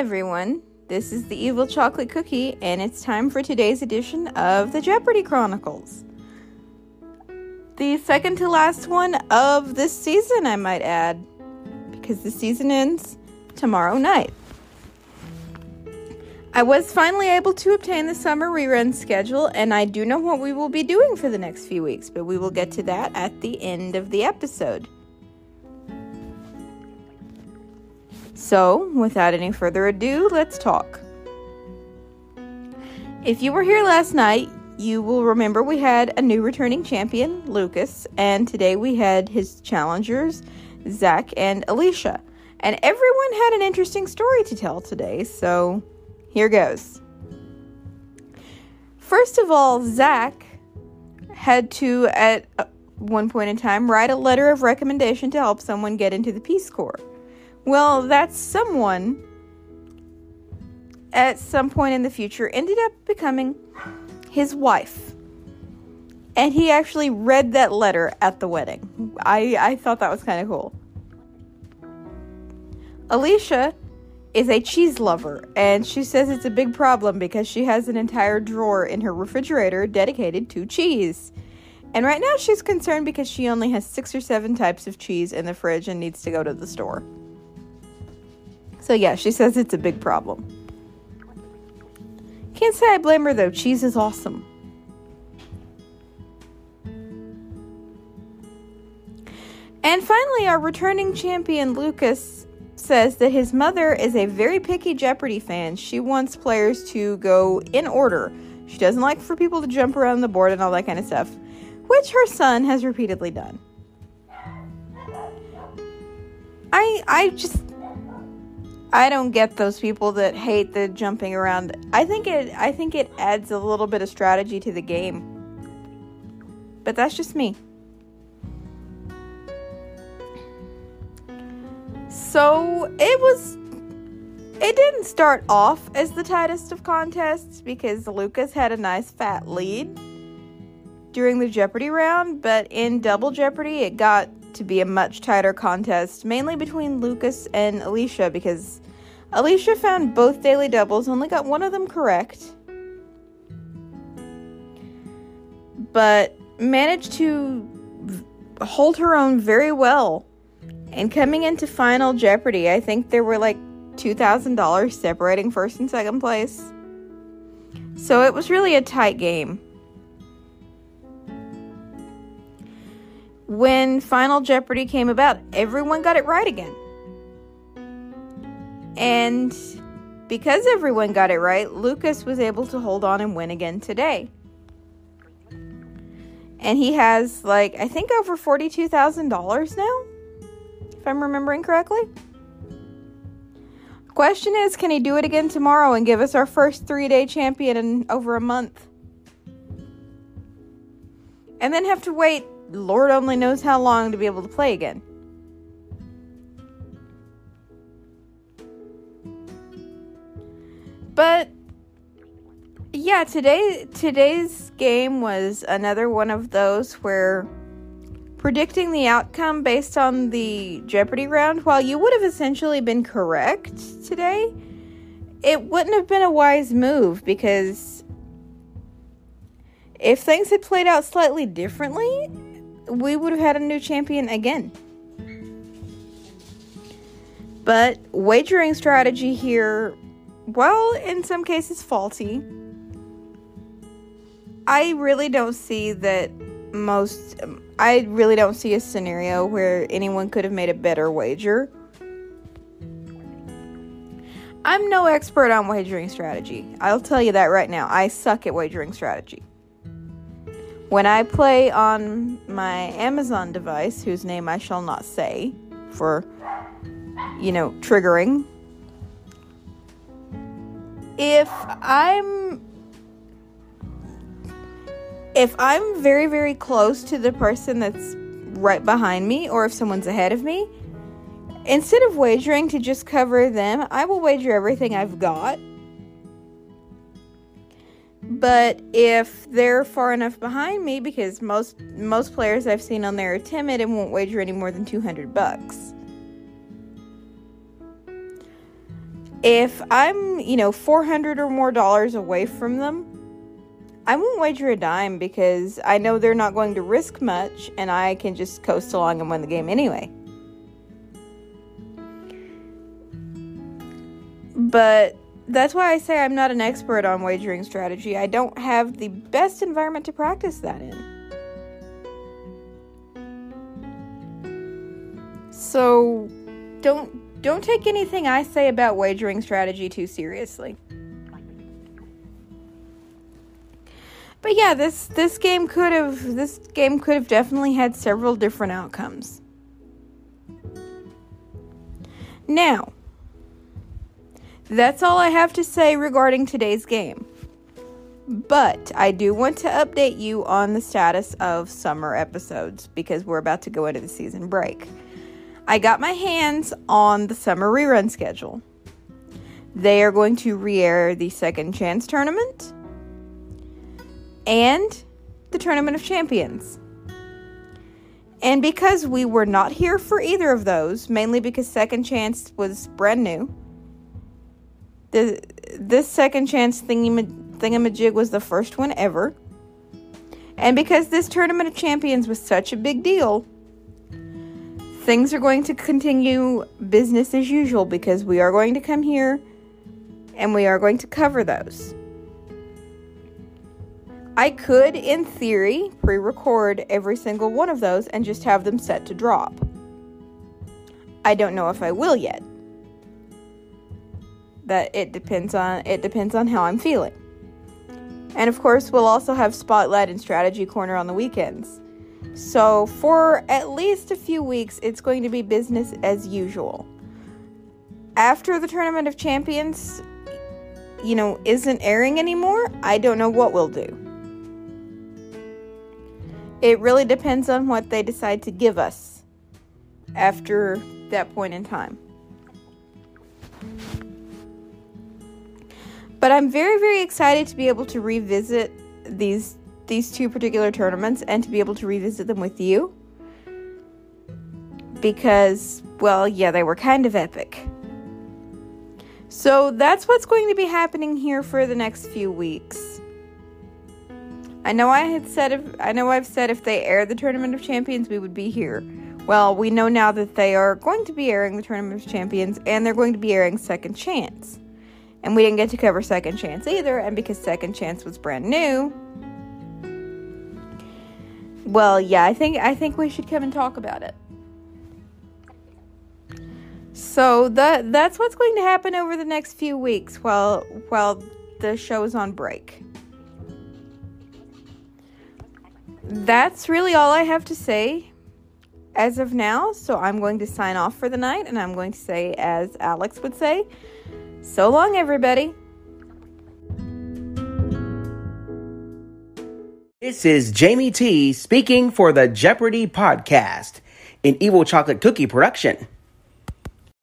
Everyone. This is the Evil Chocolate Cookie, and it's time for today's edition of the Jeopardy Chronicles. The second to last one of this season, I might add, because the season ends tomorrow night. I was finally able to obtain the summer rerun schedule, and I do know what we will be doing for the next few weeks, but we will get to that at the end of the episode. So, without any further ado, let's talk. If you were here last night, you will remember we had a new returning champion, Lucas, and today we had his challengers, Zach and Alicia. And everyone had an interesting story to tell today, so here goes. First of all, Zach had to, at one point in time, write a letter of recommendation to help someone get into the Peace Corps. Well, that someone at some point in the future ended up becoming his wife. And he actually read that letter at the wedding. I, I thought that was kind of cool. Alicia is a cheese lover, and she says it's a big problem because she has an entire drawer in her refrigerator dedicated to cheese. And right now she's concerned because she only has six or seven types of cheese in the fridge and needs to go to the store. So, yeah, she says it's a big problem. Can't say I blame her though, cheese is awesome. And finally, our returning champion Lucas says that his mother is a very picky Jeopardy fan. She wants players to go in order. She doesn't like for people to jump around the board and all that kind of stuff, which her son has repeatedly done. I I just I don't get those people that hate the jumping around. I think it I think it adds a little bit of strategy to the game. But that's just me. So, it was it didn't start off as the tightest of contests because Lucas had a nice fat lead during the Jeopardy round, but in Double Jeopardy it got to be a much tighter contest, mainly between Lucas and Alicia, because Alicia found both daily doubles, only got one of them correct, but managed to hold her own very well. And coming into Final Jeopardy, I think there were like $2,000 separating first and second place. So it was really a tight game. When Final Jeopardy came about, everyone got it right again. And because everyone got it right, Lucas was able to hold on and win again today. And he has, like, I think over $42,000 now, if I'm remembering correctly. Question is, can he do it again tomorrow and give us our first three day champion in over a month? And then have to wait Lord only knows how long to be able to play again. But yeah, today today's game was another one of those where predicting the outcome based on the Jeopardy round, while you would have essentially been correct today, it wouldn't have been a wise move because if things had played out slightly differently, we would have had a new champion again. But wagering strategy here, well, in some cases faulty. I really don't see that most. I really don't see a scenario where anyone could have made a better wager. I'm no expert on wagering strategy. I'll tell you that right now. I suck at wagering strategy. When I play on my Amazon device, whose name I shall not say for you know, triggering. If I'm if I'm very very close to the person that's right behind me or if someone's ahead of me, instead of wagering to just cover them, I will wager everything I've got. But if they're far enough behind me because most most players I've seen on there are timid and won't wager any more than 200 bucks. If I'm, you know, 400 or more dollars away from them, I won't wager a dime because I know they're not going to risk much and I can just coast along and win the game anyway. But that's why I say I'm not an expert on wagering strategy. I don't have the best environment to practice that in. So don't don't take anything I say about wagering strategy too seriously. But yeah, this this game could have this game could have definitely had several different outcomes. Now, that's all I have to say regarding today's game. But I do want to update you on the status of summer episodes because we're about to go into the season break. I got my hands on the summer rerun schedule. They are going to re air the Second Chance tournament and the Tournament of Champions. And because we were not here for either of those, mainly because Second Chance was brand new, the this Second Chance thingy thingamajig was the first one ever. And because this Tournament of Champions was such a big deal, things are going to continue business as usual because we are going to come here and we are going to cover those. I could, in theory, pre record every single one of those and just have them set to drop. I don't know if I will yet. That it depends on it depends on how I'm feeling. And of course, we'll also have Spotlight and Strategy Corner on the weekends. So, for at least a few weeks, it's going to be business as usual. After the Tournament of Champions, you know, isn't airing anymore, I don't know what we'll do. It really depends on what they decide to give us after that point in time. But I'm very, very excited to be able to revisit these these two particular tournaments and to be able to revisit them with you. Because, well, yeah, they were kind of epic. So that's what's going to be happening here for the next few weeks. I know I had said if I know I've said if they air the Tournament of Champions, we would be here. Well, we know now that they are going to be airing the Tournament of Champions and they're going to be airing Second Chance. And we didn't get to cover Second Chance either, and because Second Chance was brand new, well, yeah, I think I think we should come and talk about it. So that that's what's going to happen over the next few weeks while while the show is on break. that's really all I have to say as of now. So I'm going to sign off for the night and I'm going to say, as Alex would say, so long, everybody. This is Jamie T speaking for the Jeopardy podcast, an Evil Chocolate Cookie production.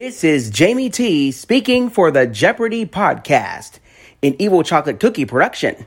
This is Jamie T speaking for the Jeopardy podcast, an Evil Chocolate Cookie production.